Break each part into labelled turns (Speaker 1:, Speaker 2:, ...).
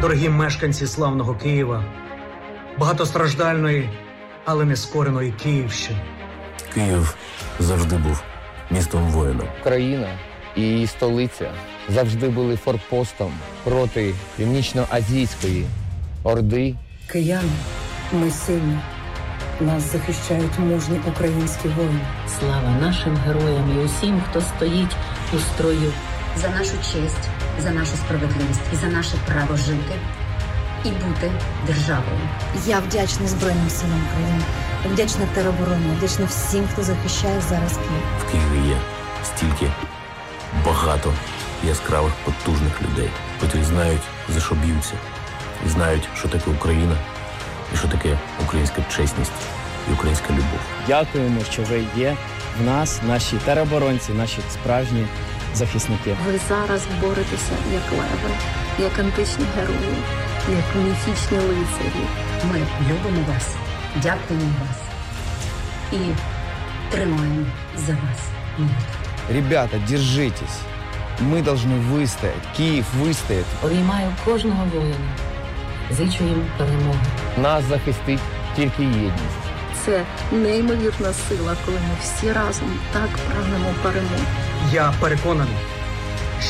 Speaker 1: Дорогі мешканці славного Києва, багатостраждальної, але не скореної Київщини.
Speaker 2: Київ завжди був містом воїна.
Speaker 3: Україна і її столиця завжди були форпостом проти північно-азійської орди.
Speaker 4: Кияни, ми сильні. Нас захищають мужні українські воїни.
Speaker 5: Слава нашим героям і усім, хто стоїть у строю.
Speaker 6: За нашу честь, за нашу справедливість і за наше право жити і бути державою.
Speaker 7: Я вдячна Збройним силам України, вдячна теробороні, вдячна всім, хто захищає зараз Київ.
Speaker 2: В Києві є стільки багато яскравих потужних людей, котрі знають за що б'ються, і знають, що таке Україна, і що таке українська чесність і українська любов.
Speaker 8: Дякуємо, що ви є в нас, наші тероборонці, наші справжні захисники.
Speaker 9: Ви зараз боретеся як леви, як античні герої, як міфічні лицарі.
Speaker 6: Ми любимо вас, дякуємо вас і тримаємо за вас молитву.
Speaker 3: Ребята, держитесь. Мы должны выстоять. Киев выстоит.
Speaker 5: Обіймаю кожного воїна. Зичу їм перемоги.
Speaker 3: Нас захистить тільки єдність.
Speaker 9: Це неймовірна сила, коли ми всі разом так прагнемо перемоги.
Speaker 1: Я переконаний,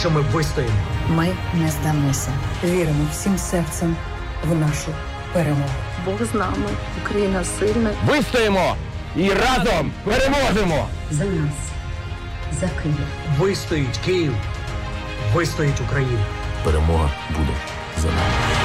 Speaker 1: що ми вистоїмо.
Speaker 7: Ми не здамося.
Speaker 4: Віримо всім серцем в нашу перемогу.
Speaker 9: Бог з нами, Україна сильна.
Speaker 3: Вистоїмо і разом переможемо!
Speaker 6: За нас, за Київ.
Speaker 1: Вистоїть Київ, вистоїть Україна.
Speaker 2: Перемога буде за нами.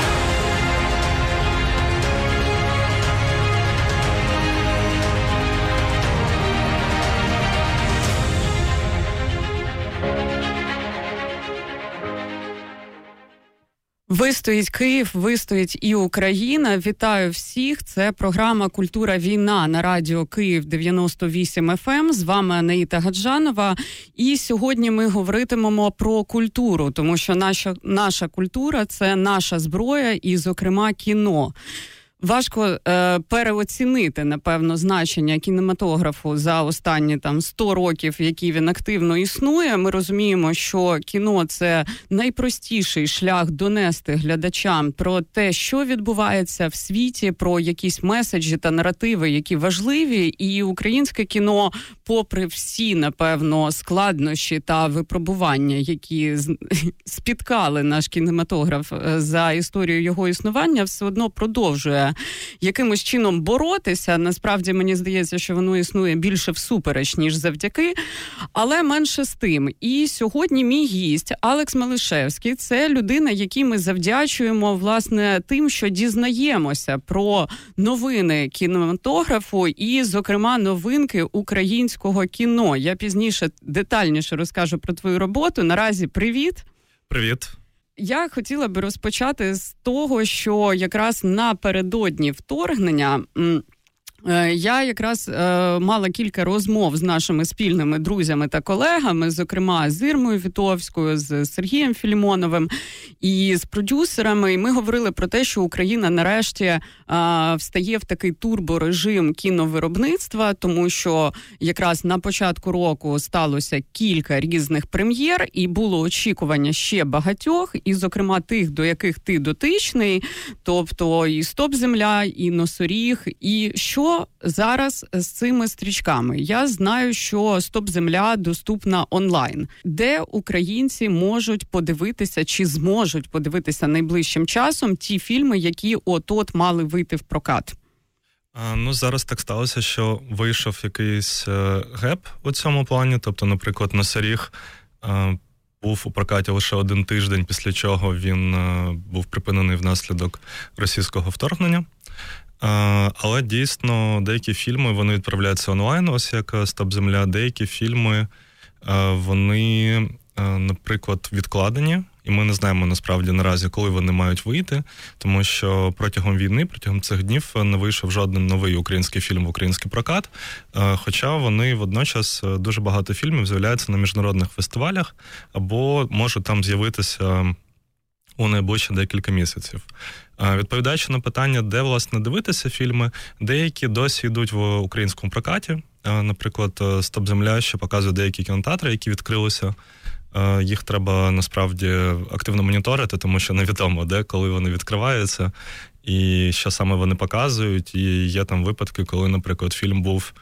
Speaker 10: Вистоїть Київ, вистоїть і Україна. Вітаю всіх. Це програма Культура війна на радіо Київ 98 FM. Ем. З вами Анаїта Гаджанова. І сьогодні ми говоритимемо про культуру, тому що наша, наша культура це наша зброя, і, зокрема, кіно. Важко е, переоцінити напевно значення кінематографу за останні там 100 років, які він активно існує. Ми розуміємо, що кіно це найпростіший шлях донести глядачам про те, що відбувається в світі, про якісь меседжі та наративи, які важливі, і українське кіно, попри всі напевно складнощі та випробування, які спіткали наш кінематограф е, за історію його існування, все одно продовжує якимось чином боротися. Насправді мені здається, що воно існує більше всупереч, ніж завдяки, але менше з тим. І сьогодні мій гість Алекс Малишевський це людина, якій ми завдячуємо власне тим, що дізнаємося про новини кінематографу і, зокрема, новинки українського кіно. Я пізніше детальніше розкажу про твою роботу. Наразі привіт.
Speaker 11: Привіт.
Speaker 10: Я хотіла би розпочати з того, що якраз напередодні вторгнення. Я якраз е, мала кілька розмов з нашими спільними друзями та колегами, зокрема з Ірмою Вітовською, з Сергієм Філімоновим і з продюсерами. І Ми говорили про те, що Україна нарешті е, встає в такий турборежим кіновиробництва, тому що якраз на початку року сталося кілька різних прем'єр, і було очікування ще багатьох, і, зокрема, тих, до яких ти дотичний, тобто і Стоп Земля, і Носоріг, і що зараз з цими стрічками? Я знаю, що Стоп Земля доступна онлайн, де українці можуть подивитися чи зможуть подивитися найближчим часом ті фільми, які от от мали вийти в прокат.
Speaker 11: Ну, зараз так сталося, що вийшов якийсь е, геп у цьому плані. Тобто, наприклад, Носоріг е, був у прокаті лише один тиждень, після чого він е, був припинений внаслідок російського вторгнення. Але дійсно деякі фільми вони відправляються онлайн, ось як Стоп Земля. Деякі фільми вони, наприклад, відкладені, і ми не знаємо насправді наразі, коли вони мають вийти, тому що протягом війни, протягом цих днів, не вийшов жоден новий український фільм в український прокат. Хоча вони водночас дуже багато фільмів з'являються на міжнародних фестивалях або можуть там з'явитися у найближчі декілька місяців. Відповідаючи на питання, де власне дивитися фільми, деякі досі йдуть в українському прокаті. Наприклад, Стоп Земля ще показує деякі кінотеатри, які відкрилися їх треба насправді активно моніторити, тому що невідомо, де коли вони відкриваються, і що саме вони показують. І є там випадки, коли, наприклад, фільм був.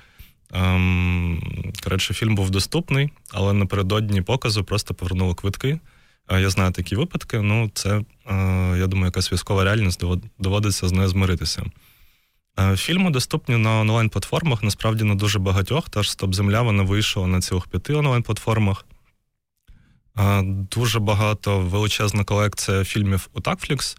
Speaker 11: Ем, коротше, фільм був доступний, але напередодні показу просто повернули квитки. Я знаю такі випадки. Ну, це, е, я думаю, якась військова реальність доводиться з нею змиритися. Е, фільми доступні на онлайн-платформах, насправді на дуже багатьох. Тож Стоп Земля вона вийшла на цілих п'яти онлайн-платформах. Е, дуже багато величезна колекція фільмів у Такфлікс.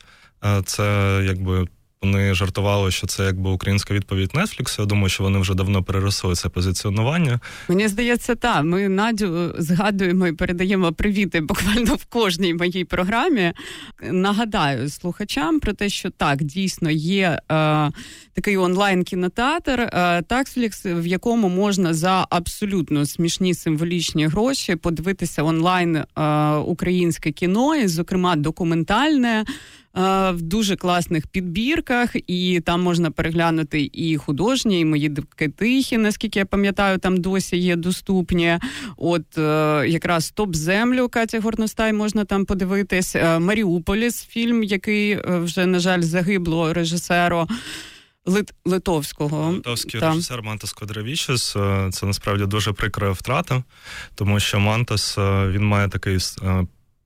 Speaker 11: Це якби вони жартували, що це якби українська відповідь Netflix. Я думаю, що вони вже давно переросли це позиціонування.
Speaker 10: Мені здається, так. Ми Надю згадуємо і передаємо привіти буквально в кожній моїй програмі. Нагадаю слухачам про те, що так дійсно є е, такий онлайн-кінотеатр е, Taxflix, в якому можна за абсолютно смішні символічні гроші подивитися онлайн е, українське кіно, і, зокрема, документальне в дуже класних підбірках, і там можна переглянути і художні, і мої дивки тихі, наскільки я пам'ятаю, там досі є доступні. От е, якраз топ землю Катя Горностай можна там подивитись. Е, Маріуполіс, фільм, який е, вже на жаль загибло режисеру. Лит Литовського
Speaker 11: Литовський там. режисер Мантас Квадравічес. Це насправді дуже прикра втрата, тому що Мантас він має такий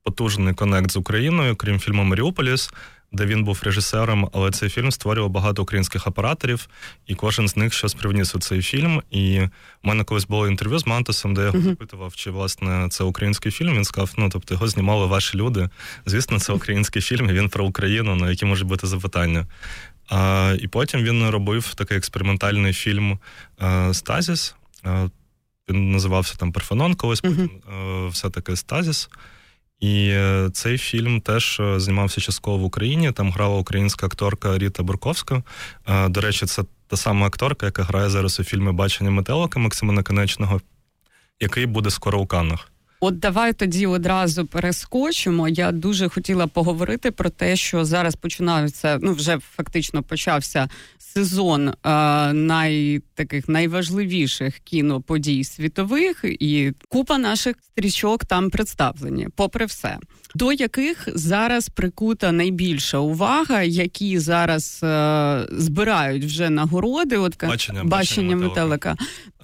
Speaker 11: потужний конект з Україною, крім фільму Маріуполіс, де він був режисером, але цей фільм створював багато українських операторів, і кожен з них щось привніс у цей фільм. І в мене колись було інтерв'ю з Мантосом, де я його запитував, чи власне це український фільм. Він сказав: ну тобто його знімали ваші люди. Звісно, це український фільм. і Він про Україну, на які можуть бути запитання. А, І потім він робив такий експериментальний фільм а, Стазіс. А, він називався там Парфенон, колись потім все таки Стазіс. І е, цей фільм теж е, знімався частково в Україні. Там грала українська акторка Ріта Бурковська. Е, до речі, це та сама акторка, яка грає зараз у фільмі Бачення метелика Максима Наконечного, який буде скоро у Каннах.
Speaker 10: От давай тоді одразу перескочимо. Я дуже хотіла поговорити про те, що зараз починаються. Ну вже фактично почався сезон е, най таких найважливіших кіноподій світових, і купа наших стрічок там представлені, попри все, до яких зараз прикута найбільша увага, які зараз е, збирають вже нагороди. От
Speaker 11: бачення,
Speaker 10: бачення, метелика. метелика.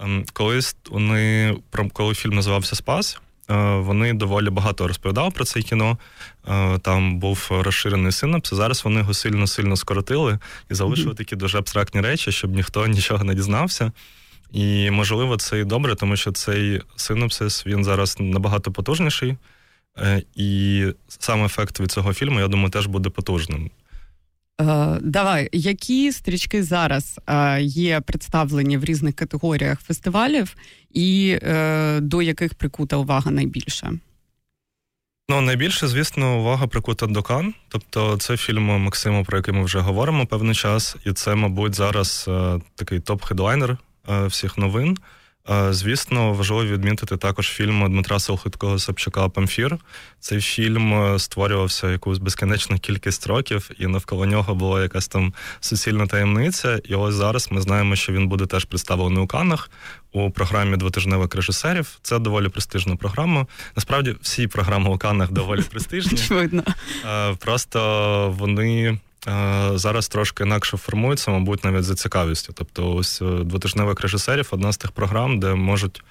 Speaker 11: Ем, колись вони коли фільм називався Спас. Е, вони доволі багато розповідали про це кіно. Е, там був розширений синапс. Зараз вони його сильно сильно скоротили і залишили такі дуже абстрактні речі, щоб ніхто нічого не дізнався. І можливо, це і добре, тому що цей синопсис він зараз набагато потужніший. Е, і сам ефект від цього фільму, я думаю, теж буде потужним.
Speaker 10: Е, давай, які стрічки зараз е, є представлені в різних категоріях фестивалів, і е, до яких прикута увага найбільше?
Speaker 11: Ну, найбільше, звісно, увага прикута до Кан. Тобто, це фільм Максима, про який ми вже говоримо певний час, і це, мабуть, зараз такий топ-хедлайнер всіх новин. Звісно, важливо відмітити також фільм Дмитра Солхиткого Собчака Памфір. Цей фільм е, створювався якусь безкінечну кількість років, і навколо нього була якась там суцільна таємниця. І ось зараз ми знаємо, що він буде теж представлений у Канах у програмі двотижневих режисерів. Це доволі престижна програма. Насправді, всі програми у Канах доволі престижні. Просто вони. Зараз трошки інакше формується, мабуть, навіть за цікавістю. Тобто, ось е, двотижневих режисерів одна з тих програм, де можуть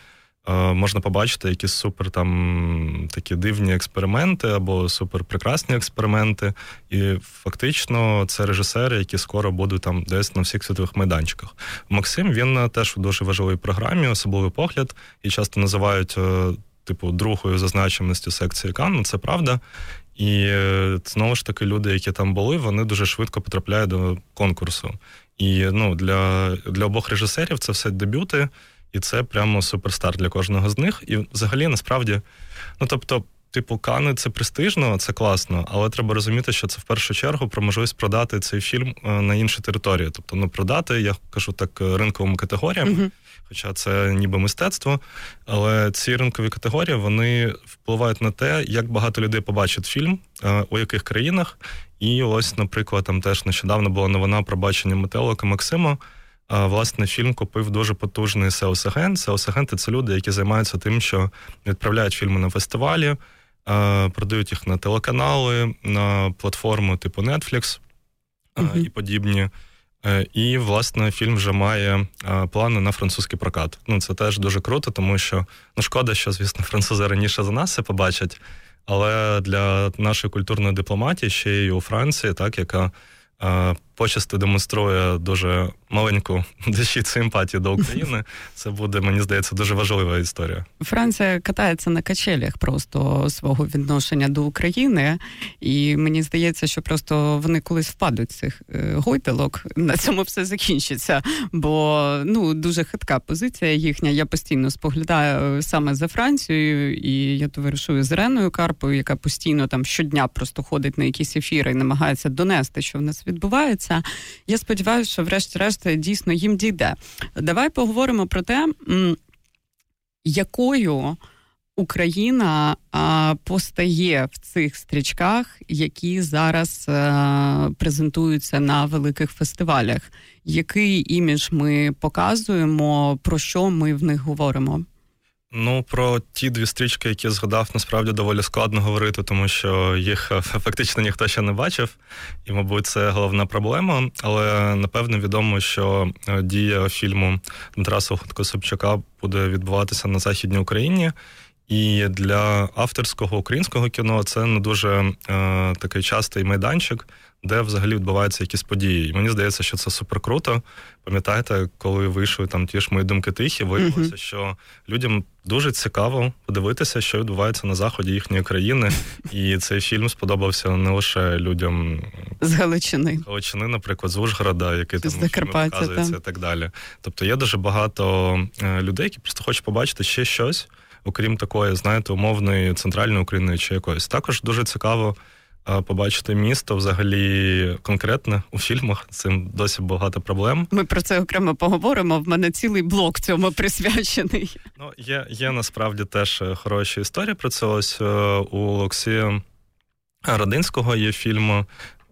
Speaker 11: е, можна побачити якісь супер там такі дивні експерименти або супер прекрасні експерименти. І фактично це режисери, які скоро будуть там десь на всіх світових майданчиках. Максим він теж у дуже важливій програмі, особливий погляд, і часто називають. Е, типу, другою за значимістю секції Канну, це правда. І е, знову ж таки, люди, які там були, вони дуже швидко потрапляють до конкурсу. І ну, для для обох режисерів це все дебюти, і це прямо суперстар для кожного з них. І взагалі, насправді, ну тобто, типу, Кани це престижно, це класно, але треба розуміти, що це в першу чергу про можливість продати цей фільм е, на інші території. Тобто, ну продати, я кажу так, ринковими категоріями. Хоча це ніби мистецтво. Але ці ринкові категорії вони впливають на те, як багато людей побачить фільм, е, у яких країнах. І ось, наприклад, там теж нещодавно була новина про бачення метелика Максима. власне фільм купив дуже потужний sales агенти це люди, які займаються тим, що відправляють фільми на фестивалі, продають їх на телеканали, на платформу типу Netflix uh-huh. і подібні. Е, і, власне, фільм вже має плани на французький прокат. Ну, це теж дуже круто, тому що ну, шкода, що, звісно, французи раніше за нас це побачать. Але для нашої культурної дипломатії ще й у Франції, так, яка почасти демонструє дуже маленьку дещицю симпатію до України. Це буде, мені здається, дуже важлива історія.
Speaker 10: Франція катається на качелях просто свого відношення до України, і мені здається, що просто вони колись впадуть цих е, гойдалок. На цьому все закінчиться. Бо ну дуже хитка позиція їхня. Я постійно споглядаю саме за Францією, і я товаришую з Реною Карпою, яка постійно там щодня просто ходить на якісь ефіри і намагається донести, що в нас відбувається. Я сподіваюся, що, врешті-решт, дійсно їм дійде. Давай поговоримо про те, якою Україна постає в цих стрічках, які зараз а, презентуються на великих фестивалях. Який імідж ми показуємо, про що ми в них говоримо?
Speaker 11: Ну, про ті дві стрічки, які згадав, насправді доволі складно говорити, тому що їх е, фактично ніхто ще не бачив, і, мабуть, це головна проблема. Але напевно відомо, що е, дія фільму Дмитра Собчака буде відбуватися на Західній Україні. І для авторського українського кіно це не дуже е, такий частий майданчик, де взагалі відбуваються якісь події. І мені здається, що це супер круто. Пам'ятаєте, коли вийшли там ті ж мої думки тихі, виявилося, uh-huh. що людям дуже цікаво подивитися, що відбувається на заході їхньої країни. І цей фільм сподобався не лише людям
Speaker 10: з Галичини,
Speaker 11: Галичини, наприклад, з Ужгорода, який там показується, і так далі. Тобто є дуже багато е, людей, які просто хочуть побачити ще щось окрім такої, знаєте, умовної центральної України чи якоїсь. Також дуже цікаво побачити місто взагалі конкретне у фільмах. Цим досі багато проблем.
Speaker 10: Ми про це окремо поговоримо. В мене цілий блок цьому присвячений.
Speaker 11: Ну є є насправді теж е, хороші історії про це. Ось е, у Олексія Родинського є фільм.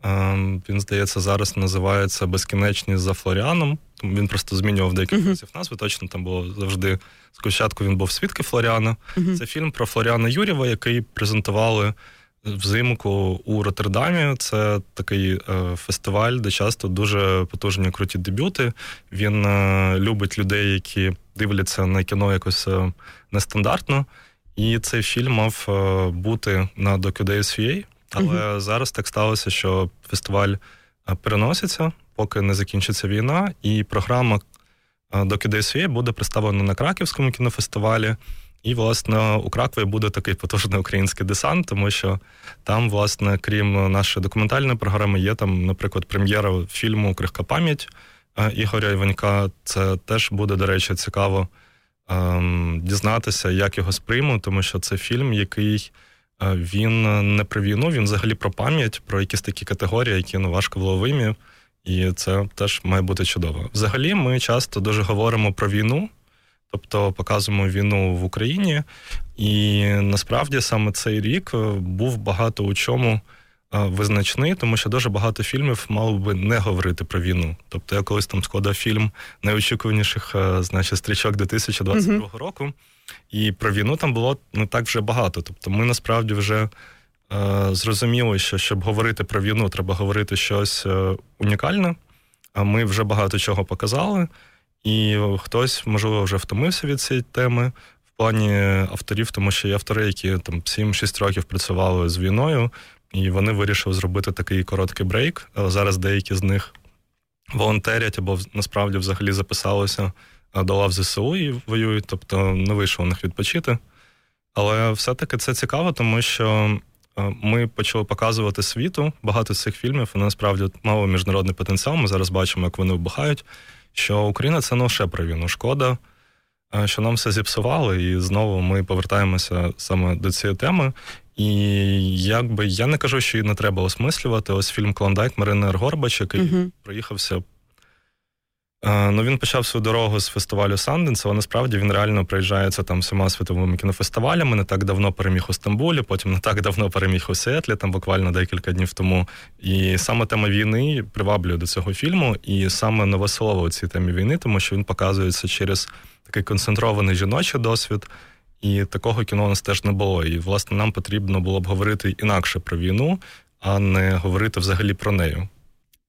Speaker 11: Ем, він, здається, зараз називається Безкінечність за Флоріаном. Він просто змінював декілька разів uh-huh. назви. Точно там було завжди спочатку він був свідки Флоріана. Uh-huh. Це фільм про Флоріана Юрєва, який презентували взимку у Роттердамі. Це такий е, фестиваль, де часто дуже потужні круті дебюти. Він е, любить людей, які дивляться на кіно якось е, нестандартно. І цей фільм мав бути на DocuDays.ua, але uh-huh. зараз так сталося, що фестиваль переноситься, поки не закінчиться війна, і програма ДСВ буде представлена на Краківському кінофестивалі. І, власне, у Кракові буде такий потужний український десант, тому що там, власне, крім нашої документальної програми, є там, наприклад, прем'єра фільму Крихка пам'ять Ігоря Іванька. Це теж буде, до речі, цікаво ем, дізнатися, як його сприймуть, тому що це фільм, який він не про війну, він взагалі про пам'ять, про якісь такі категорії, які ну, важко вловимі. І це теж має бути чудово. Взагалі, ми часто дуже говоримо про війну, тобто показуємо війну в Україні. І насправді саме цей рік е, був багато у чому е, визначний, тому що дуже багато фільмів мало би не говорити про війну. Тобто я колись там складав фільм найочікуваніших, е, значить, стрічок 2022 mm-hmm. року, і про війну там було не так вже багато. Тобто, ми насправді вже. Е, зрозуміло, що щоб говорити про війну, треба говорити щось унікальне. А ми вже багато чого показали, і хтось, можливо, вже втомився від цієї теми в плані авторів, тому що є автори, які там 7-6 років працювали з війною, і вони вирішили зробити такий короткий брейк. Зараз деякі з них волонтерять або насправді взагалі записалися до лав ЗСУ і воюють, тобто не вийшло у них відпочити. Але все-таки це цікаво, тому що Е, ми почали показувати світу багато з цих фільмів. Вони насправді мали міжнародний потенціал. Ми зараз бачимо, як вони вибухають. Що Україна це не лише про війну. Шкода, е, що нам все зіпсували, і знову ми повертаємося саме до цієї теми. І якби я не кажу, що її не треба осмислювати. Ось фільм Клондайк Марини Аргорбач, який uh-huh. проїхався Ну, він почав свою дорогу з фестивалю Санденс, але насправді він реально приїжджається там всіма світовими кінофестивалями. Не так давно переміг у Стамбулі, потім не так давно переміг у Сетлі, там буквально декілька днів тому. І саме тема війни приваблює до цього фільму, і саме новоселово у цій темі війни, тому що він показується через такий концентрований жіночий досвід. І такого кіно у нас теж не було. І, власне, нам потрібно було б говорити інакше про війну, а не говорити взагалі про неї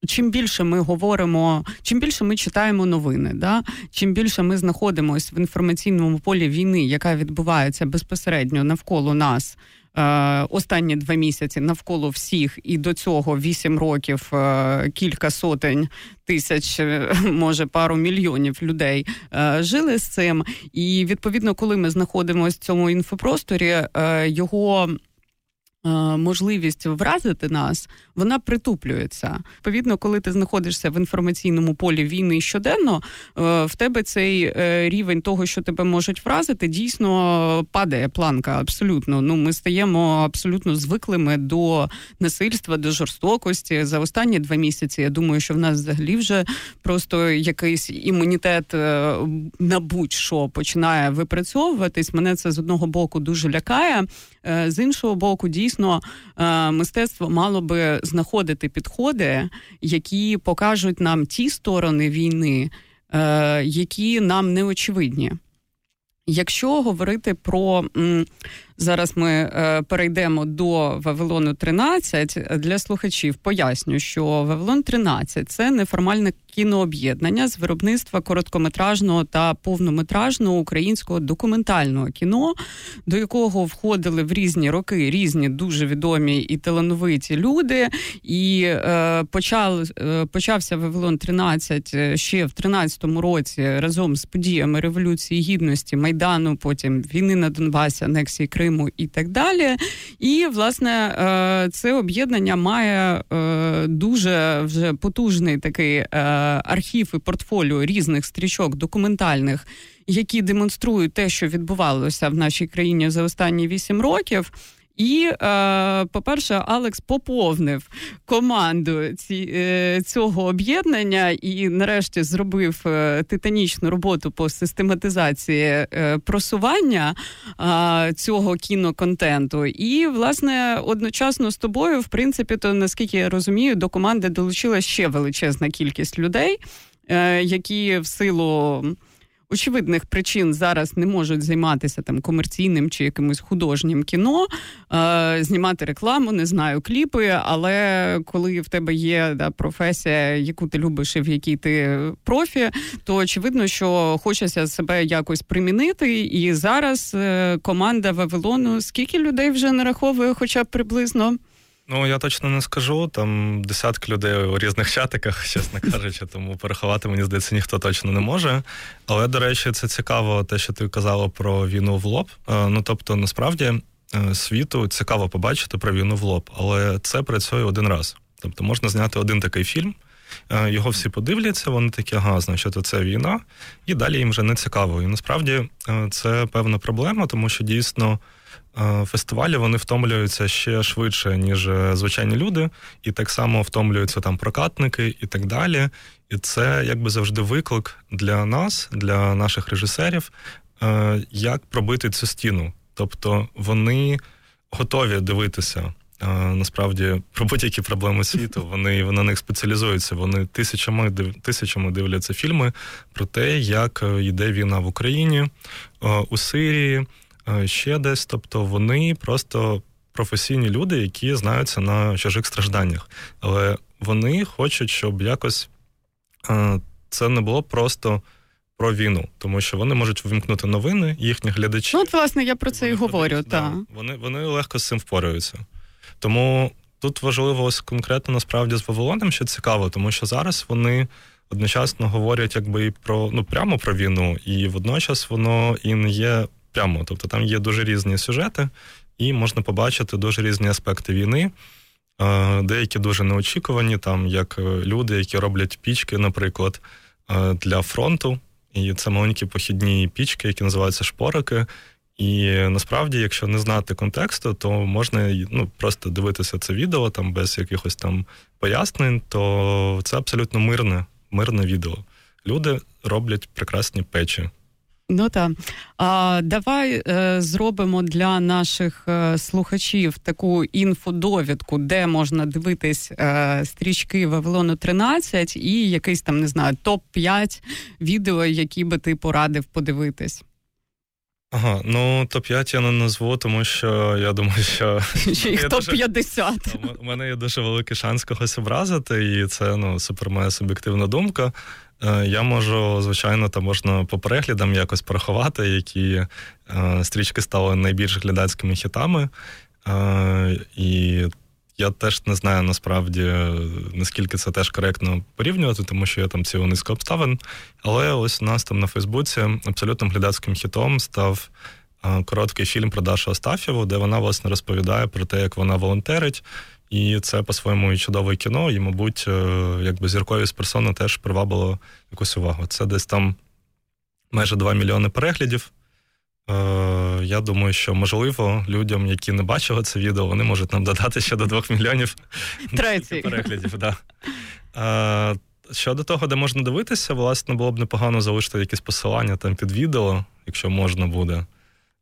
Speaker 10: чим більше ми говоримо, чим більше ми читаємо новини, да чим більше ми знаходимося в інформаційному полі війни, яка відбувається безпосередньо навколо нас. Е, останні два місяці навколо всіх, і до цього вісім років е, кілька сотень тисяч, е, може пару мільйонів людей жили з цим. І відповідно, коли ми знаходимося в цьому інфопросторі, його можливість вразити нас, вона притуплюється. Відповідно, коли ти знаходишся в інформаційному полі війни щоденно, е, в тебе цей е, рівень того, що тебе можуть вразити, дійсно падає планка. Абсолютно. Ну ми стаємо абсолютно звиклими до насильства, до жорстокості. За останні два місяці. Я думаю, що в нас взагалі вже просто якийсь імунітет е, на будь-що починає випрацьовуватись. Мене це з одного боку дуже лякає, з іншого боку, дійсно мистецтво мало би знаходити підходи, які покажуть нам ті сторони війни, е, які нам не очевидні. Якщо говорити про зараз, ми е, перейдемо до Вавилону 13, для слухачів поясню, що Вавилон 13 це неформальне кінооб'єднання з виробництва короткометражного та повнометражного українського документального кіно, до якого входили в різні роки різні дуже відомі і талановиті люди. І е, почав, е, почався Вавилон 13 е, ще в 13-му році разом з подіями Революції Гідності, Майдану, потім війни на Донбасі, анексії Криму і так далі. І власне е, це об'єднання має е, дуже вже потужний такий архів і портфоліо різних стрічок документальних, які демонструють те, що відбувалося в нашій країні за останні вісім років. І, е, по-перше, Алекс поповнив команду ці, е, цього об'єднання і, нарешті, зробив е, титанічну роботу по систематизації просування цього кіноконтенту. І, власне, одночасно з тобою, в принципі, то наскільки я розумію, до команди долучила ще величезна кількість людей, які в силу очевидних причин зараз не можуть займатися там комерційним чи якимось художнім кіно, е, знімати рекламу, не знаю, кліпи. Але коли в тебе є да, професія, яку ти любиш і в якій ти профі, то очевидно, що хочеться себе якось примінити. І зараз е, команда Вавилону скільки людей вже нараховує, хоча б приблизно.
Speaker 11: Ну, я точно не скажу. Там десятки людей у різних чатиках, чесно кажучи, тому порахувати, мені здається, ніхто точно не може. Але, до речі, це цікаво, те, що ти казала про війну в лоб. Е, ну тобто, насправді, е, світу цікаво побачити про війну в лоб, але це працює один раз. Тобто можна зняти один такий фільм. Е, його всі подивляться, вони такі, ага, значить, це війна, і далі їм вже не цікаво. І насправді це певна проблема, тому що дійсно фестивалі вони втомлюються ще швидше, ніж е, звичайні люди, і так само втомлюються там прокатники і так далі. І це якби завжди виклик для нас, для наших режисерів, е, як пробити цю стіну. Тобто вони готові дивитися. Насправді про будь-які проблеми світу вони на них спеціалізуються. Вони тисячами тисячами дивляться фільми про те, як йде війна в Україні, у Сирії, Е, ще десь. Тобто вони просто професійні люди, які знаються на чужих стражданнях. Але вони хочуть, щоб якось е, це не було просто. Про війну, тому що вони можуть вимкнути новини, їхні глядачі.
Speaker 10: Ну, от, власне, я про це і говорю.
Speaker 11: Да, Вони вони легко з цим впораються. Тому тут важливо ось конкретно насправді з Вавилоном, що цікаво, тому що зараз вони одночасно говорять якби і про ну прямо про війну, і водночас воно і не є прямо. Тобто там є дуже різні сюжети, і можна побачити дуже різні аспекти війни. Деякі дуже неочікувані, там як е, люди, які роблять пічки, наприклад, е, для фронту. І це маленькі похідні пічки, які називаються шпорики. І насправді, якщо не знати контексту, то можна ну, просто дивитися це відео там без якихось там пояснень, то це абсолютно мирне, мирне відео. люди роблять прекрасні печі.
Speaker 10: Ну так. А давай е, зробимо для наших е, слухачів таку інфодовідку, де можна дивитись е, стрічки Вавилону 13 і якийсь там не знаю топ 5 відео, які би ти порадив подивитись.
Speaker 11: Ага, ну топ-5 я не назву, тому що я думаю, що
Speaker 10: Чи їх топ-50.
Speaker 11: У мене є дуже великий шанс когось образити, і це ну супер моя суб'єктивна думка. Е, я можу, звичайно, там можна по переглядам якось порахувати, які е, стрічки стали найбільш глядацькими хітами. Е, і я теж не знаю насправді, наскільки це теж коректно порівнювати, тому що я там цілу низку обставин. Але ось у нас там на Фейсбуці абсолютним глядацьким хітом став короткий фільм про Дашу Астафєву, де вона власне розповідає про те, як вона волонтерить. І це по-своєму і чудове кіно, і, мабуть, е, якби зірковість персони теж привабило якусь увагу. Це десь там майже 2 мільйони переглядів. Е, я думаю, що можливо людям, які не бачили це відео, вони можуть нам додати ще до 2 мільйонів переглядів. Да. Е, щодо того, де можна дивитися, власне, було б непогано залишити якісь посилання там під відео, якщо можна буде.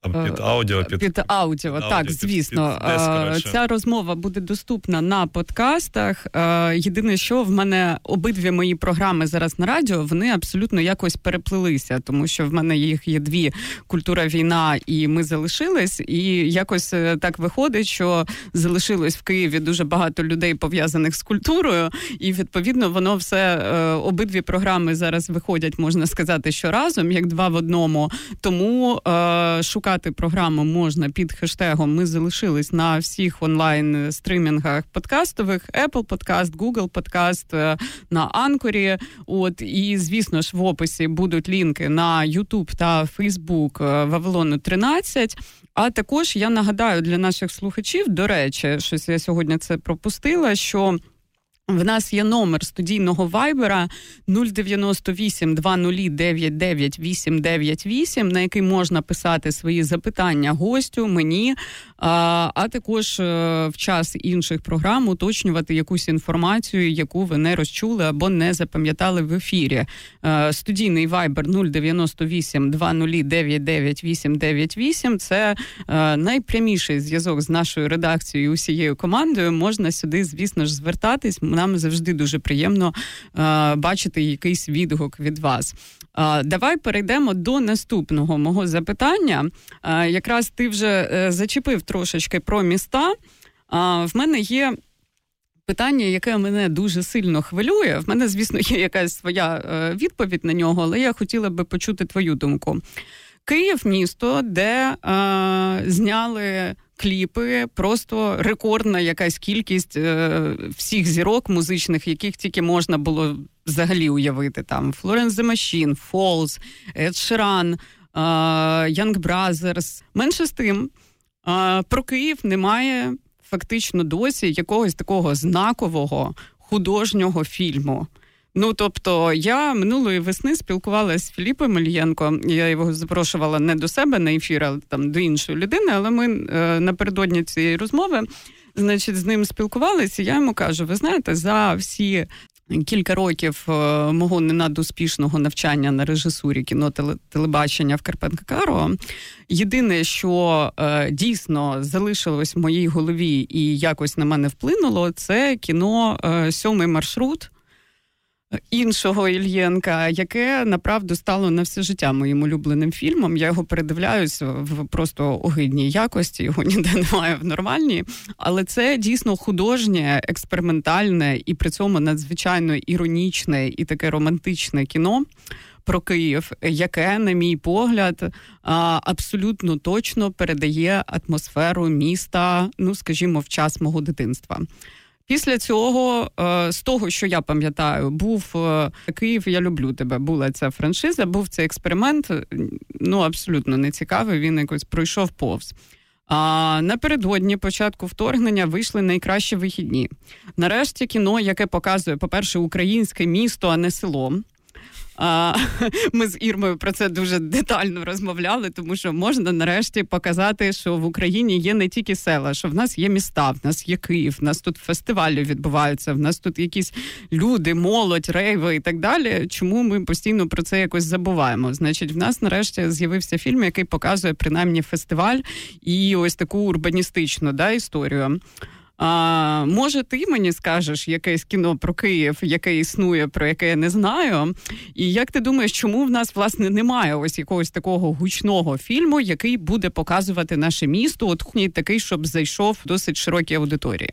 Speaker 11: Під аудіо,
Speaker 10: під, під аудіо, під так, аудіо, звісно. Під, під десь, Ця розмова буде доступна на подкастах. Єдине, що в мене обидві мої програми зараз на радіо, вони абсолютно якось переплилися, тому що в мене їх є дві культура війна, і ми залишились. І якось е, так виходить, що залишилось в Києві дуже багато людей пов'язаних з культурою, і відповідно воно все е, обидві програми зараз виходять, можна сказати, що разом, як два в одному. Тому е, шукаю шукати програму можна під хештегом. Ми залишились на всіх онлайн стримінгах подкастових: Apple Podcast, Google Podcast, е, на Анкорі. От і звісно ж в описі будуть лінки на YouTube та Facebook е, Вавилону 13. А також я нагадаю для наших слухачів, до речі, щось я сьогодні це пропустила. що в нас є номер студійного вайбера 098 2099 898, на який можна писати свої запитання гостю, мені, а, також е, в час інших програм уточнювати якусь інформацію, яку ви не розчули або не запам'ятали в ефірі. Е, студійний вайбер 098 2099 898 – Це е, найпряміший зв'язок з нашою редакцією усією командою. Можна сюди, звісно ж, звертатись нам завжди дуже приємно бачити якийсь відгук від вас. Давай перейдемо до наступного мого запитання. Якраз ти вже зачепив трошечки про міста. В мене є. Питання, яке мене дуже сильно хвилює. В мене, звісно, є якась своя е, відповідь на нього, але я хотіла би почути твою думку. Київ місто, де е, зняли кліпи, просто рекордна якась кількість е, всіх зірок музичних, яких тільки можна було взагалі уявити. Там Florence The Machine, Falls, Ed Sheeran, е, Young Brothers. Менше з тим, про Київ немає фактично досі якогось такого знакового художнього фільму. Ну тобто, я минулої весни спілкувалася з Філіпом Ільєнко. Я його запрошувала не до себе на ефір, а там до іншої людини. Але ми е, напередодні цієї розмови, значить, з ним спілкувалися. Я йому кажу: ви знаєте, за всі. Кілька років мого не надуспішного навчання на режисурі кіно телебачення в Карпенка Каро. Єдине, що е, дійсно залишилось в моїй голові і якось на мене вплинуло, це кіно е, Сьомий маршрут іншого Ільєнка, яке направду стало на все життя моїм улюбленим фільмом. Я його передивляюсь в просто огидній якості, його ніде немає в нормальній. Але це дійсно художнє, експериментальне і при цьому надзвичайно іронічне і таке романтичне кіно. Про Київ, яке, на мій погляд, абсолютно точно передає атмосферу міста, ну скажімо, в час мого дитинства. Після цього, е, з того, що я пам'ятаю, був е, Київ. Я люблю тебе. Була ця франшиза, був цей експеримент. Ну абсолютно не цікавий. Він якось пройшов повз. А напередодні початку вторгнення вийшли найкращі вихідні. Нарешті кіно, яке показує, по-перше, українське місто, а не село. А, Ми з Ірмою про це дуже детально розмовляли, тому що можна нарешті показати, що в Україні є не тільки села, що в нас є міста, в нас є Київ, в нас тут фестивалі відбуваються, в нас тут якісь люди, молодь, рейви і так далі. Чому ми постійно про це якось забуваємо? Значить, в нас нарешті з'явився фільм, який показує принаймні фестиваль і ось таку урбаністичну да, історію. А, Може, ти мені скажеш якесь кіно про Київ, яке існує, про яке я не знаю. І як ти думаєш, чому в нас власне немає ось якогось такого гучного фільму, який буде показувати наше місто? От такий, щоб зайшов досить широкій аудиторії?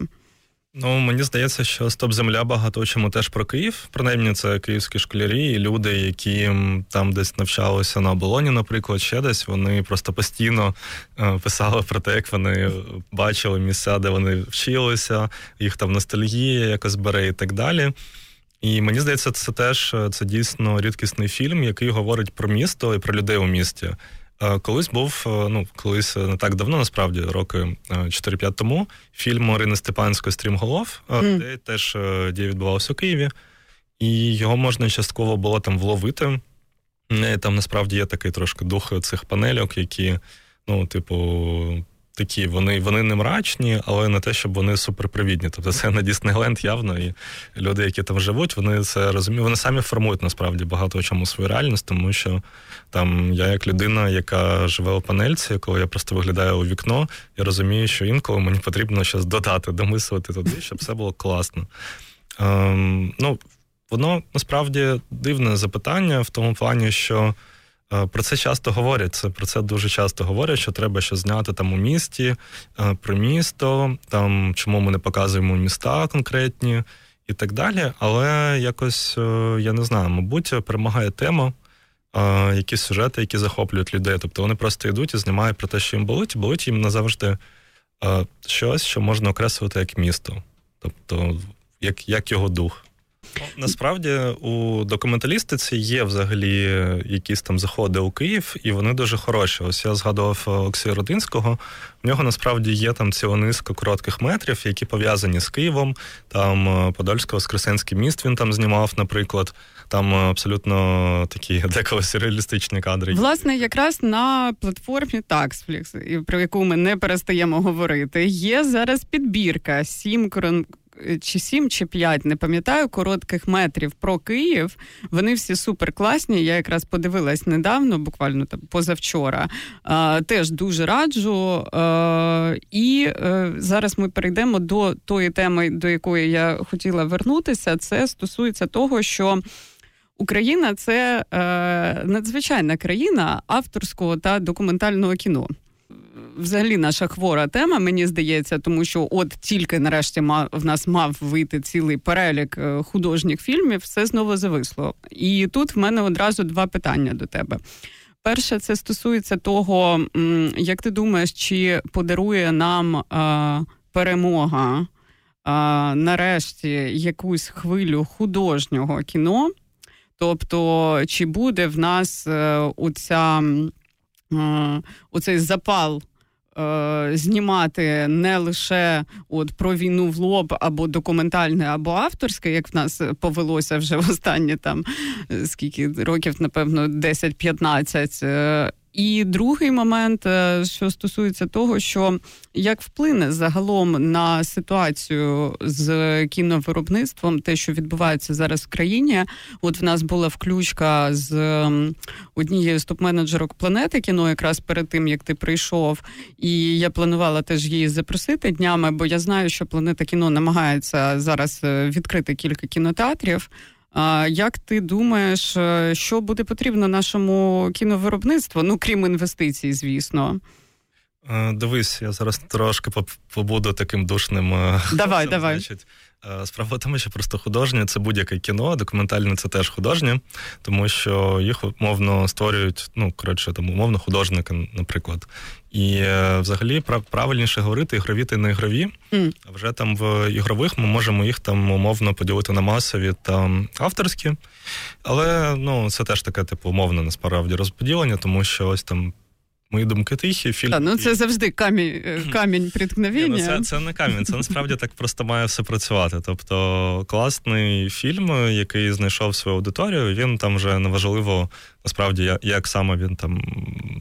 Speaker 11: Ну, мені здається, що Стоп Земля багато чому теж про Київ. Принаймні, це київські школярі і люди, які там десь навчалися на оболоні, наприклад, ще десь. Вони просто постійно е, писали про те, як вони бачили місця, де вони вчилися, їх там ностальгія якось бере і так далі. І мені здається, це теж це дійсно рідкісний фільм, який говорить про місто і про людей у місті. Е, колись був, е, ну колись не так давно, насправді, роки 4-5 тому, фільм Марини Степанської Стрімголов, mm. де теж дія відбувався у Києві, і його можна частково було там вловити. Там насправді є такий трошки дух цих панельок, які, ну, типу, такі, вони вони не мрачні, але не те, щоб вони суперпривідні. Тобто це не Діснейленд явно, і люди, які там живуть, вони це розуміють. Вони самі формують насправді багато в чому свою реальність, тому що там я, як людина, яка живе у панельці, коли я просто виглядаю у вікно, я розумію, що інколи мені потрібно щось додати, домислити туди, щоб все було класно. Ем, Ну, воно насправді дивне запитання в тому плані, що. Е, про це часто говорять. Це про це дуже часто говорять, що треба щось зняти там у місті, е, про місто, там чому ми не показуємо міста конкретні і так далі. Але якось е, я не знаю, мабуть, перемагає тема, якісь сюжети, які захоплюють людей. Тобто вони просто йдуть і знімають про те, що їм болить, і болить їм назавжди щось, що можна окреслити як місто, тобто як, як його дух. Насправді у документалістиці є взагалі якісь там заходи у Київ, і вони дуже хороші. Ось я згадував Олексія Родинського. В нього насправді є там ціла низка коротких метрів, які пов'язані з Києвом. Там е, Подольсько-Воскресенський міст він там знімав, наприклад. Там абсолютно такі деколи сюрреалістичні кадри.
Speaker 10: Власне, якраз на платформі Taxflix, про яку ми не перестаємо говорити, є зараз підбірка сім чи сім, чи п'ять, не пам'ятаю, коротких метрів про Київ. Вони всі супер класні. Я якраз подивилась недавно, буквально там позавчора. Теж дуже раджу. І е, зараз ми перейдемо до тої теми, до якої я хотіла вернутися. Це стосується того, що. Україна це е, надзвичайна країна авторського та документального кіно взагалі наша хвора тема, мені здається, тому що от тільки нарешті в нас мав вийти цілий перелік е, художніх фільмів, все знову зависло. І тут в мене одразу два питання до тебе. Перше, це стосується того, як ти думаєш, чи подарує нам а, перемога а, нарешті якусь хвилю художнього кіно? Тобто, чи буде в нас е, оця, оцей запал Е, знімати не лише от про війну в лоб або документальне, або авторське, як в нас повелося вже в останні там скільки років, напевно, 10-15, і другий момент, е, що стосується того, що як вплине загалом на ситуацію з кіновиробництвом, те, що відбувається зараз в країні. От в нас була включка з однією з топ-менеджерок планети кіно, якраз перед тим як ти прийшов, і я планувала теж її запросити днями, бо я знаю, що планета кіно намагається зараз е, відкрити кілька кінотеатрів. Як ти думаєш, е, що буде потрібно нашому кіновиробництву? Ну крім інвестицій, звісно.
Speaker 11: Е, дивись, я зараз трошки побуду таким душним. Е,
Speaker 10: давай, давай.
Speaker 11: Значить, Справа в тому, що просто художнє це будь-яке кіно, документальне це теж художнє, тому що їх умовно створюють, ну коротше, там умовно художники, наприклад. І е, взагалі правильніше говорити ігрові та не ігрові. Mm. А вже там в ігрових ми можемо їх там умовно поділити на масові та авторські. Але ну це теж таке, типу, умовне насправді розподілення, тому що ось там Мої думки тихі. Фільм
Speaker 10: Та, ну це завжди камінь камінь приткновення.
Speaker 11: Ні, ну це, це не камінь, це насправді так просто має все працювати. Тобто, класний фільм, який знайшов свою аудиторію, він там вже неважливо насправді, як саме він там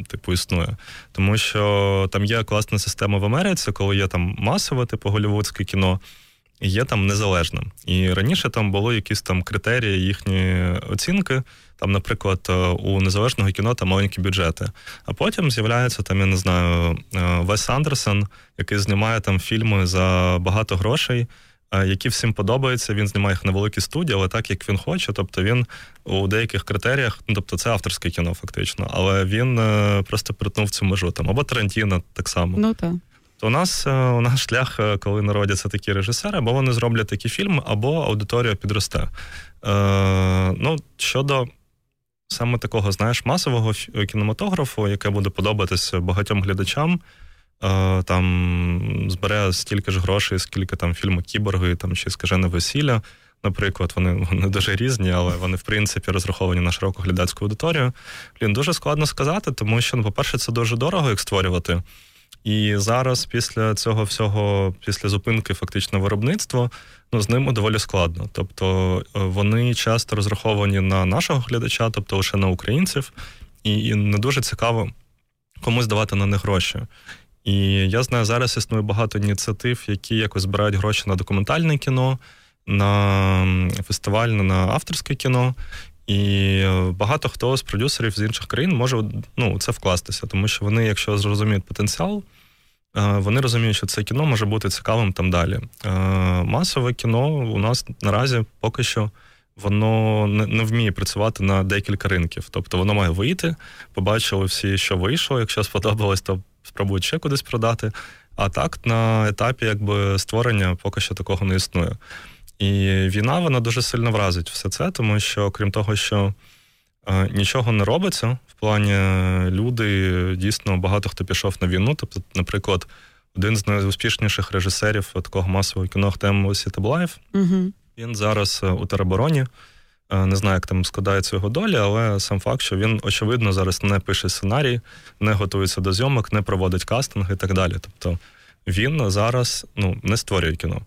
Speaker 11: типу існує. Тому що там є класна система в Америці, коли є там масове, типу голівудське кіно. І є там незалежним. І раніше там були якісь там критерії їхні оцінки. Там, наприклад, е, у незалежного кіно там маленькі бюджети. А потім з'являється там, я не знаю, е, Вес Андерсон, який знімає там фільми за багато грошей, е, які всім подобаються. Він знімає їх на великі студії, але так як він хоче. Тобто він у деяких критеріях, ну тобто це авторське кіно, фактично, але він просто перетнув цю межу там або Тарантіно так само.
Speaker 10: Ну так.
Speaker 11: То у нас у нас шлях, коли народяться такі режисери, або вони зроблять такі фільми, або аудиторія підросте. Е, Ну, щодо саме такого, знаєш, масового кінематографу, яке буде подобатися багатьом глядачам, е, там збере стільки ж грошей, скільки там фільму Кіборги там, чи скажене весілля. Наприклад, вони вони дуже різні, але вони, в принципі, розраховані на широку глядацьку аудиторію. Блін, дуже складно сказати, тому що, ну, по-перше, це дуже дорого як створювати. І зараз, після цього всього, після зупинки фактично виробництва, ну з ними доволі складно. Тобто е, вони часто розраховані на нашого глядача, тобто лише на українців, і не дуже цікаво комусь давати на них гроші. І я знаю, зараз існує багато ініціатив, які якось збирають гроші на документальне кіно, на фестивальне, на авторське кіно. І багато хто з продюсерів з інших країн може ну, це вкластися, тому що вони, якщо зрозуміють потенціал, е, вони розуміють, що це кіно може бути цікавим там далі. Е, масове кіно у нас наразі поки що воно не вміє працювати на декілька ринків. Тобто воно має вийти, побачили всі, що вийшло. Якщо сподобалось, то спробують ще кудись продати. А так на етапі якби створення поки що такого не існує. І війна вона дуже сильно вразить все це, тому що, крім того, що е, нічого не робиться, в плані е, люди дійсно багато хто пішов на війну. Тобто, наприклад, один з найуспішніших режисерів такого масового кіно Ахтем Осітаблаєв,
Speaker 10: угу.
Speaker 11: він зараз е, у теробороні. Не знаю, як там складається його доля, але сам факт, що він, очевидно, зараз не пише сценарій, не готується до зйомок, не проводить кастинг і так далі. Тобто він зараз ну, не створює кіно.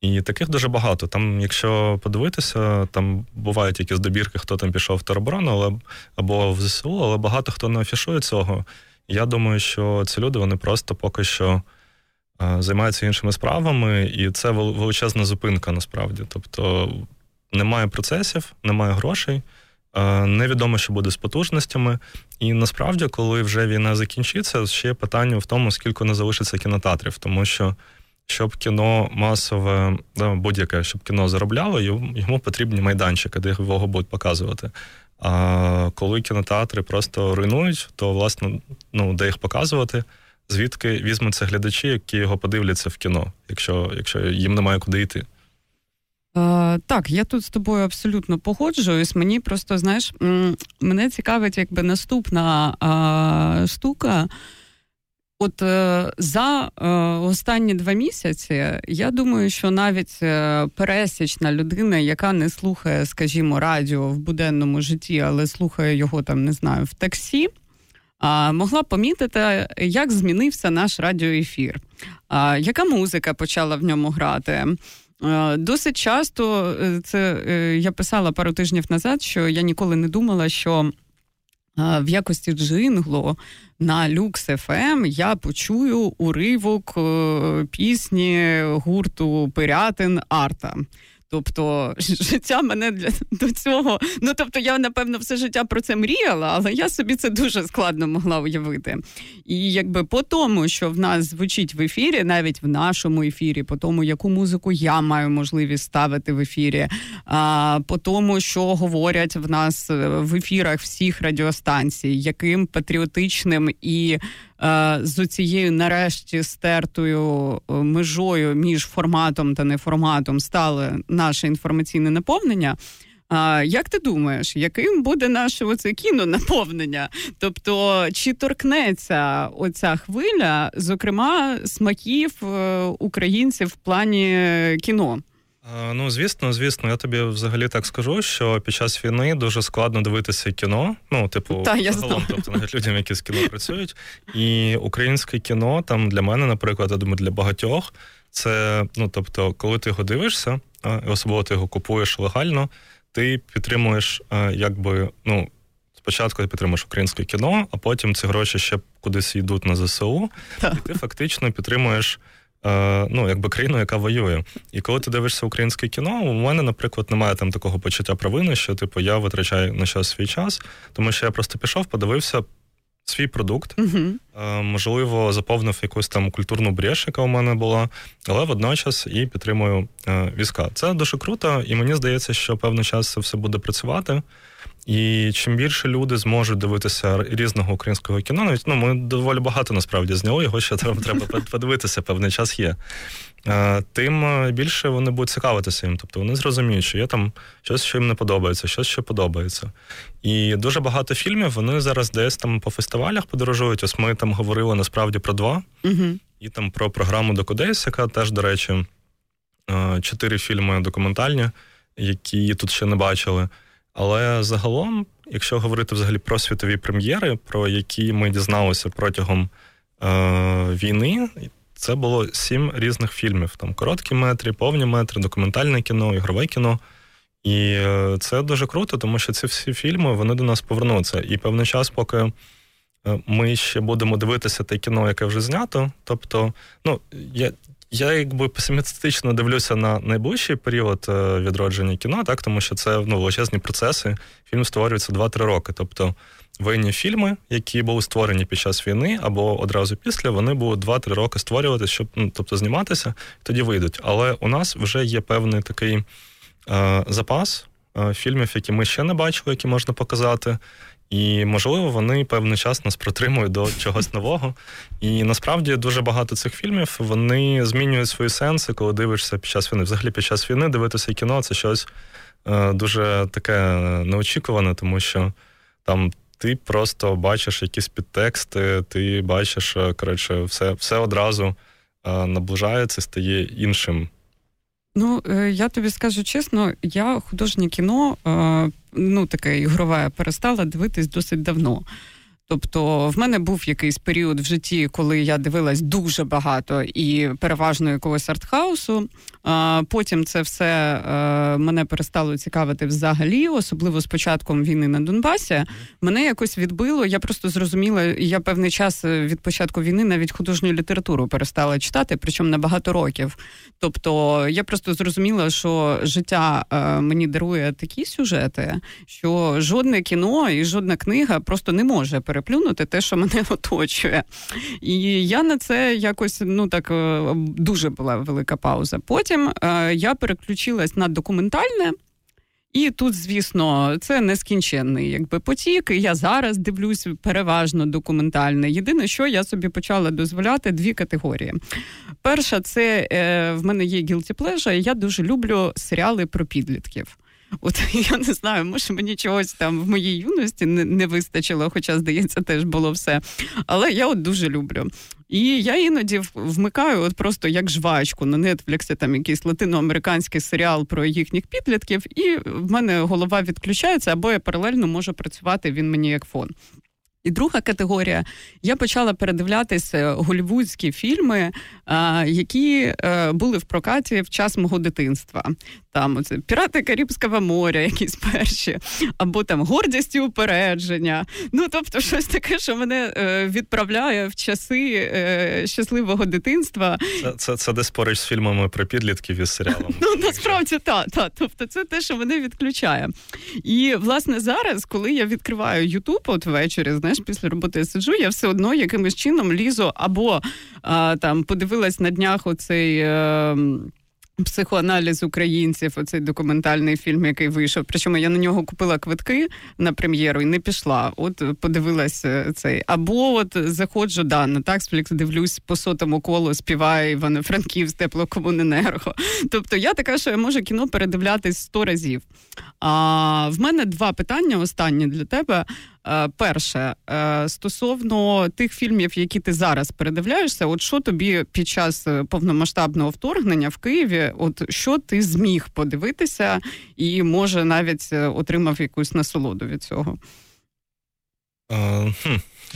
Speaker 11: І таких дуже багато. Там, якщо подивитися, там бувають якісь добірки, хто там пішов в тероборону, але або в ЗСУ, але багато хто не афішує цього. Я думаю, що ці люди вони просто поки що а, займаються іншими справами, і це величезна зупинка насправді. Тобто немає процесів, немає грошей, а, невідомо, що буде з потужностями. І насправді, коли вже війна закінчиться, ще питання в тому, скільки не залишиться кінотеатрів, тому що щоб кіно масове, будь-яке, щоб кіно заробляло, йому потрібні майданчики, де його будуть показувати. А коли кінотеатри просто руйнують, то власне ну де їх показувати, звідки візьмуться глядачі, які його подивляться в кіно, якщо, якщо їм немає куди йти.
Speaker 10: Uh, так, я тут з тобою абсолютно погоджуюсь. Мені просто знаєш, мене цікавить, якби наступна uh, штука. От е, за е, останні два місяці я думаю, що навіть е, пересічна людина, яка не слухає, скажімо, радіо в буденному житті, але слухає його там, не знаю, в таксі, могла помітити, як змінився наш радіоефір, яка музика почала в ньому грати. Досить часто це я писала пару тижнів назад, що я ніколи не думала, що в якості джинглу на Люкс ФМ я почую уривок е, пісні гурту Пирятин Арта. Тобто життя мене для до цього. Ну тобто, я напевно все життя про це мріяла, але я собі це дуже складно могла уявити. І якби по тому, що в нас звучить в ефірі, навіть в нашому ефірі, по тому, яку музику я маю можливість ставити в ефірі, а по тому, що говорять в нас е, в ефірах всіх радіостанцій, яким патріотичним і з цією нарешті стертою е, межою між форматом та неформатом стало наше інформаційне наповнення. А як ти думаєш, яким буде наше оце кіно наповнення? Тобто, чи торкнеться оця хвиля, зокрема, смаків е, українців в плані кіно?
Speaker 11: Ну, звісно, звісно, я тобі взагалі так скажу, що під час війни дуже складно дивитися кіно. Ну, типу,
Speaker 10: Та, я
Speaker 11: загалом, тобто навіть людям, які з кіно працюють. І українське кіно там для мене, наприклад, я думаю, для багатьох. Це, ну тобто, коли ти його дивишся, і особливо ти його купуєш легально, ти підтримуєш, якби, ну, спочатку ти підтримуєш українське кіно, а потім ці гроші ще кудись йдуть на ЗСУ,
Speaker 10: так.
Speaker 11: і ти фактично підтримуєш. Ну, якби країну, яка воює. І коли ти дивишся українське кіно, у мене, наприклад, немає там такого почуття провини, що типу я витрачаю на щось свій час, тому що я просто пішов, подивився свій продукт,
Speaker 10: uh-huh.
Speaker 11: можливо, заповнив якусь там культурну брєш, яка у мене була, але водночас і підтримую війська. Це дуже круто, і мені здається, що певний час це все буде працювати. І чим більше люди зможуть дивитися різного українського кіно, навіть ну ми доволі багато насправді зняли, його ще треба треба подивитися, певний час є. Тим більше вони будуть цікавитися їм. Тобто вони зрозуміють, що є там щось, що їм не подобається, щось що подобається. І дуже багато фільмів вони зараз десь там по фестивалях подорожують. Ось ми там говорили насправді про два,
Speaker 10: uh-huh.
Speaker 11: і там про програму Докудейс, яка теж, до речі, чотири фільми документальні, які тут ще не бачили. Але загалом, якщо говорити взагалі про світові прем'єри, про які ми дізналися протягом е, війни, це було сім різних фільмів: там короткі метри, повні метри, документальне кіно, ігрове кіно. І е, це дуже круто, тому що ці всі фільми вони до нас повернуться. І певний час, поки ми ще будемо дивитися те кіно, яке вже знято. Тобто, ну я я якби песимістично дивлюся на найближчий період відродження кіно, так тому що це ну, величезні процеси. Фільм створюється 2-3 роки. Тобто воєнні фільми, які були створені під час війни або одразу після, вони будуть 2-3 роки створюватися, щоб ну, тобто зніматися, тоді вийдуть. Але у нас вже є певний такий е, запас е, фільмів, які ми ще не бачили, які можна показати. І, можливо, вони певний час нас протримують до чогось нового. І насправді дуже багато цих фільмів вони змінюють свої сенси, коли дивишся під час війни. Взагалі, під час війни дивитися кіно це щось е, дуже таке неочікуване, тому що там ти просто бачиш якісь підтексти, ти бачиш, коротше, все, все одразу е, наближається, стає іншим.
Speaker 10: Ну, я тобі скажу чесно, я художнє кіно, ну таке ігрове, перестала дивитись досить давно. Тобто, в мене був якийсь період в житті, коли я дивилась дуже багато і переважно якогось артхаусу. Потім це все мене перестало цікавити взагалі, особливо з початком війни на Донбасі. Мене якось відбило. Я просто зрозуміла, я певний час від початку війни навіть художню літературу перестала читати, причому на багато років. Тобто, я просто зрозуміла, що життя мені дарує такі сюжети, що жодне кіно і жодна книга просто не може переплюнути те, що мене оточує. І я на це якось ну так дуже була велика пауза. Потім е, я переключилась на документальне. І тут, звісно, це нескінченний якби потік. Я зараз дивлюсь переважно документальне. Єдине, що я собі почала дозволяти дві категорії. Перша, це е, в мене є guilty pleasure, Я дуже люблю серіали про підлітків. От я не знаю, може мені чогось там в моїй юності не, не вистачило, хоча, здається, теж було все. Але я от дуже люблю. І я іноді вмикаю от просто як жвачку на Нетфліксі, там якийсь латиноамериканський серіал про їхніх підлітків, і в мене голова відключається, або я паралельно можу працювати, він мені як фон. І друга категорія, я почала передивлятися голівудські фільми, які е, були в прокаті в час мого дитинства. Там оце Пірати Карибського моря, якісь перші, або там гордість і упередження. Ну тобто, щось таке, що мене е, відправляє в часи е, щасливого дитинства.
Speaker 11: Це це, це десь поруч з фільмами про підлітків і серіалом.
Speaker 10: Ну насправді так. Та. Тобто, це те, що мене відключає. І власне зараз, коли я відкриваю Ютуб от ввечері, знаєш, після роботи я сиджу, я все одно якимось чином лізу або а, там подивилась на днях оцей. А, ем, Психоаналіз українців, оцей документальний фільм, який вийшов. Причому я на нього купила квитки на прем'єру і не пішла. От подивилася цей. Або от заходжу да, на Таксфлікс, дивлюсь по сотому колу, співає Івано-Франків з теплокомуненерго. Тобто я така, що я можу кіно передивлятись сто разів. А в мене два питання останні для тебе. Е, перше, е, стосовно тих фільмів, які ти зараз передивляєшся, от що тобі під час е, повномасштабного вторгнення в Києві, от що ти зміг подивитися, і може навіть отримав якусь насолоду від цього?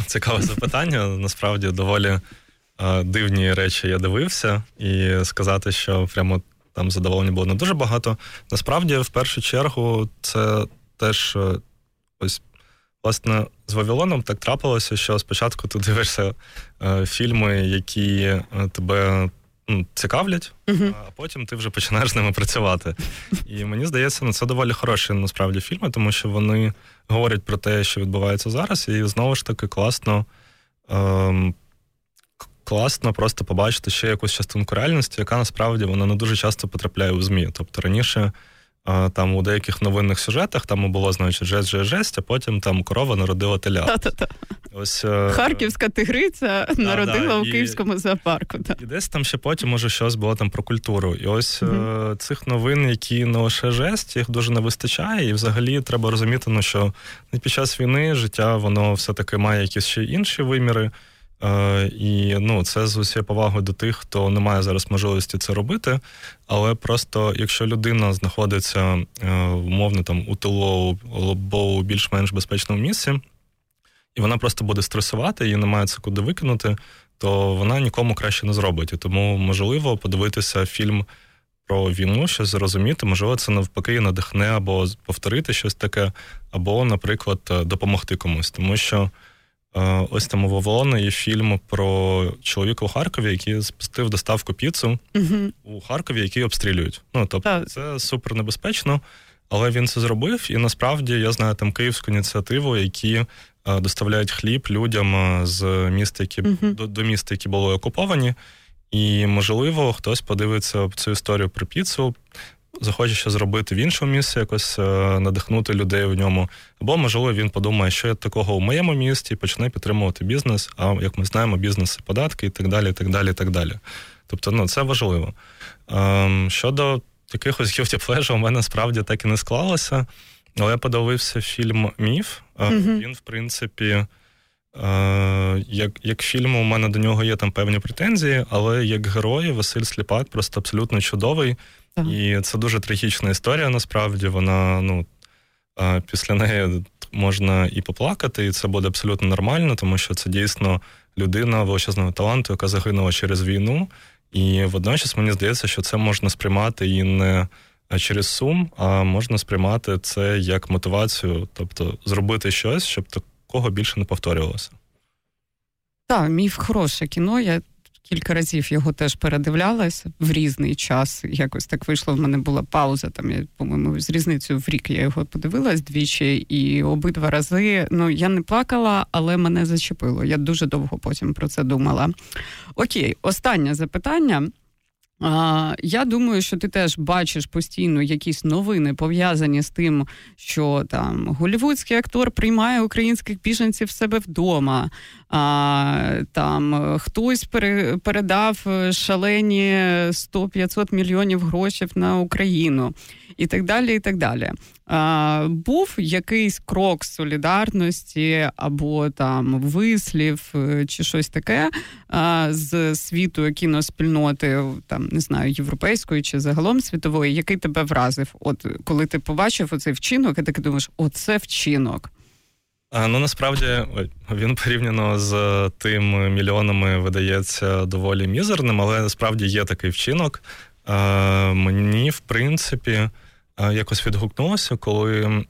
Speaker 11: Цікаве запитання. Насправді доволі дивні речі я дивився, і сказати, що прямо там задоволення було не дуже багато. Насправді, в першу чергу, це теж ось Власне, з Вавилоном так трапилося, що спочатку ти дивишся е, фільми, які е, тебе ну, цікавлять, uh-huh. а потім ти вже починаєш з ними працювати. І мені здається, ну, це доволі хороші насправді фільми, тому що вони говорять про те, що відбувається зараз, і знову ж таки класно. Е, Класно просто побачити ще якусь частинку реальності, яка насправді вона не дуже часто потрапляє у ЗМІ. Тобто раніше там у деяких новинних сюжетах там було, значить, жесть, жесть, жесть, а потім там корова народила теля.
Speaker 10: Ось е, Харківська тигриця да, народила да, у і, Київському зоопарку. Да.
Speaker 11: І десь там ще потім, може, щось було там про культуру. І ось mm цих новин, які не лише жесть, їх дуже не вистачає. І взагалі треба розуміти, ну, що під час війни життя воно все-таки має якісь ще інші виміри. Е, І ну, це з усією повагою до тих, хто не має зараз можливості це робити. Але просто якщо людина знаходиться е, умовно там у тилу або у більш-менш безпечному місці, і вона просто буде стресувати, і не має це куди викинути, то вона нікому краще не зробить. І тому можливо подивитися фільм. Про війну, щось зрозуміти, можливо, це навпаки надихне або повторити щось таке, або, наприклад, допомогти комусь. Тому що Е, ось там у є фільм про чоловіка у Харкові, який спустив доставку піцу uh у Харкові, який обстрілюють. Ну тобто, так. це супер небезпечно, але він це зробив. І насправді я знаю там київську ініціативу, які е, доставляють хліб людям е, з міста, які uh до, до міста, які були окуповані. І можливо, хтось подивиться цю історію про піцу, захоче що зробити в іншому місці, якось е, надихнути людей в ньому. Або, можливо, він подумає, що є такого в моєму місті, і почне підтримувати бізнес. А як ми знаємо, бізнес і податки, і так далі. і так далі, і так далі. Тобто, ну, це важливо. Ем, щодо якихось guilty pleasure, у мене справді так і не склалося. Але я подивився фільм Міф. Mm-hmm. Він, в принципі. Е, як як фільм, у мене до нього є там певні претензії, але як герой Василь Сліпак просто абсолютно чудовий. І це дуже трагічна історія, насправді. Вона, ну, після неї можна і поплакати, і це буде абсолютно нормально, тому що це дійсно людина величезного таланту, яка загинула через війну. І водночас мені здається, що це можна сприймати і не через сум, а можна сприймати це як мотивацію, тобто зробити щось, щоб такого більше не повторювалося.
Speaker 10: Так, міф хороше кіно. Я кілька разів його теж передивлялася в різний час. Якось так вийшло. В мене була пауза. Там я по-моєму з різницею в рік я його подивилась двічі, і обидва рази ну я не плакала, але мене зачепило. Я дуже довго потім про це думала. Окей, останнє запитання. Я думаю, що ти теж бачиш постійно якісь новини пов'язані з тим, що там голівудський актор приймає українських біженців в себе вдома. А, Там хтось пере, передав шалені 100-500 мільйонів грошей на Україну і так далі. і так далі. А, Був якийсь крок солідарності або там вислів е, чи щось таке а, з світу кіноспільноти, там не знаю, європейської чи загалом світової, який тебе вразив? От коли ти побачив оцей вчинок, і ти думаєш, оце вчинок.
Speaker 11: Ну насправді він порівняно з тим мільйонами видається доволі мізерним, але насправді є такий вчинок. Мені, в принципі, якось відгукнулося, коли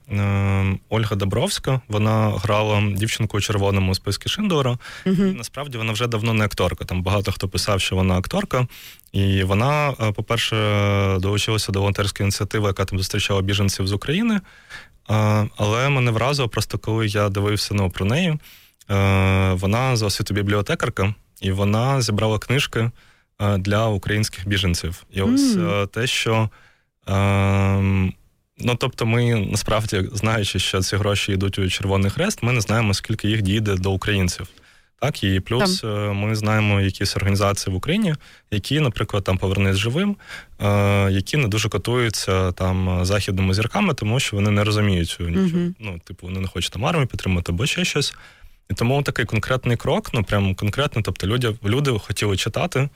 Speaker 11: Ольга Добровська вона грала дівчинку у червоному списку Шиндора. uh І насправді вона вже давно не акторка. Там багато хто писав, що вона акторка. І вона, по-перше, долучилася до волонтерської ініціативи, яка там зустрічала біженців з України. Але мене вразило просто, коли я дивився ну, про неї. Вона за освіту бібліотекарка, і вона зібрала книжки для українських біженців. І ось mm. те, що. Ну, тобто, ми насправді, знаючи, що ці гроші йдуть у Червоний Хрест, ми не знаємо, скільки їх дійде до українців. Так, і плюс там. Е, ми знаємо якісь організації в Україні, які, наприклад, там повернись живим, е, які не дуже котуються там західними зірками, тому що вони не розуміють нічого. Uh-huh. Ну, типу, вони не хочуть там армію підтримати або ще щось. І тому такий конкретний крок, ну прям конкретно, тобто люди люди хотіли читати,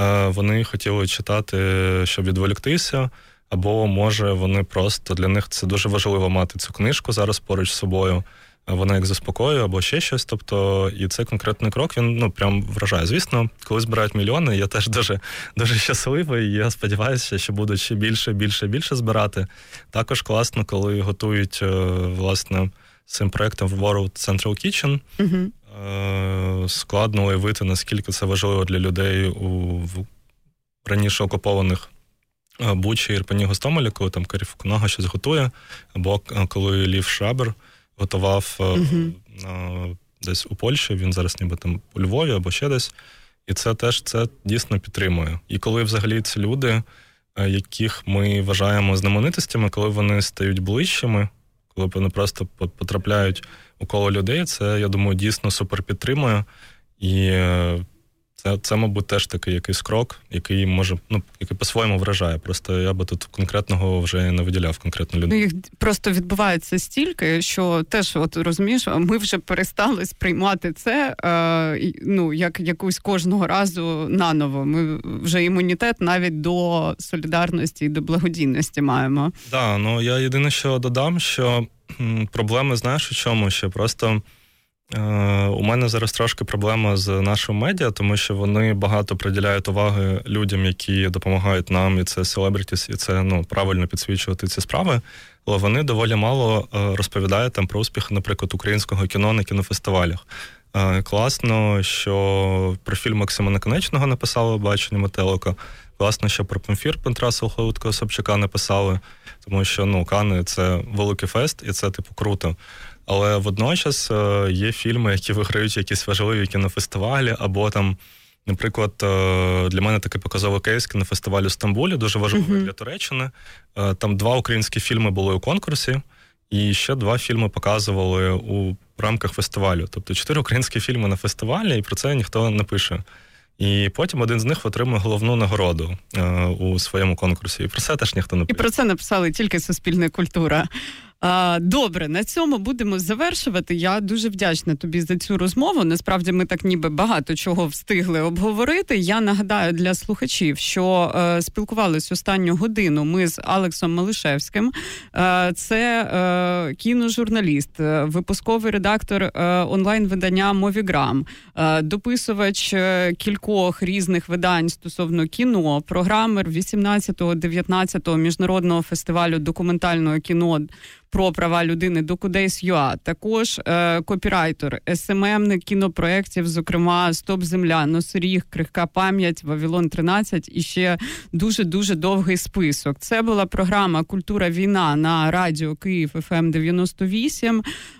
Speaker 11: е, вони хотіли читати, щоб відволіктися, або може вони просто для них це дуже важливо мати цю книжку зараз поруч з собою вона як заспокоює або ще щось. Тобто, і цей конкретний крок він ну прям вражає. Звісно, коли збирають мільйони, я теж дуже дуже щасливий. і Я сподіваюся, що будуть ще більше, більше, більше збирати. Також класно, коли готують е, власне цим проектом в World Central Kitchen. uh Складно уявити, наскільки це важливо для людей у в раніше окупованих. Е, Бучі, Ірпені, Гостомелі, коли там Карі Фукунага щось готує, або коли Лів Шабер готував uh десь у Польщі, він зараз ніби там у Львові або ще десь. І це теж це дійсно підтримує. І коли взагалі ці люди, е, яких ми вважаємо знаменитостями, коли вони стають ближчими, коли вони просто потрапляють у коло людей, це я думаю дійсно супер підтримує. І е, це, це, мабуть, теж такий якийсь крок, який може, ну, який по-своєму вражає. Просто я би тут конкретного вже не виділяв конкретно людей.
Speaker 10: Ну, їх просто відбувається стільки, що теж, от розумієш, ми вже перестали сприймати це е, ну, як якусь кожного разу наново. Ми вже імунітет навіть до солідарності і до благодійності маємо. Так,
Speaker 11: да, ну я єдине, що додам, що проблеми знаєш у чому? Що просто. Е, у мене зараз трошки проблема з нашим медіа, тому що вони багато приділяють уваги людям, які допомагають нам, і це селебрітіс, і це ну правильно підсвічувати ці справи. Але вони доволі мало е, розповідають там про успіх, наприклад, українського кіно на кінофестивалях. Е, класно, що про фільм Максима Наконечного написали бачення Метелика. Класно, що про Памфір Петра Солховутко Собчака написали, тому що ну Кани це великий фест, і це типу круто. Але водночас е, є фільми, які виграють якісь важливі кінофестивалі, або там, наприклад, е, для мене такий показовий кейс кінофестиваль у Стамбулі, дуже важливий uh-huh. для Туреччини. Е, там два українські фільми були у конкурсі, і ще два фільми показували у рамках фестивалю. Тобто чотири українські фільми на фестивалі, і про це ніхто не пише. І потім один з них отримує головну нагороду е, у своєму конкурсі. І про це теж ніхто не пише.
Speaker 10: І про це написали тільки Суспільна культура. Добре, на цьому будемо завершувати. Я дуже вдячна тобі за цю розмову. Насправді, ми так ніби багато чого встигли обговорити. Я нагадаю для слухачів, що е, спілкувалися останню годину. Ми з Алексом Малишевським. Е, це е, кіножурналіст, е, випусковий редактор е, онлайн-видання Moviegram, е, дописувач кількох різних видань стосовно кіно, програмер 18-го, 19-го міжнародного фестивалю документального кіно про права людини Docudays UA, також е, копірайтер, СММник кінопроєктів, зокрема Стоп Земля, Носоріг, Крихка пам'ять, Вавилон 13 і ще дуже дуже довгий список. Це була програма Культура війна на радіо Київ ФМ 98.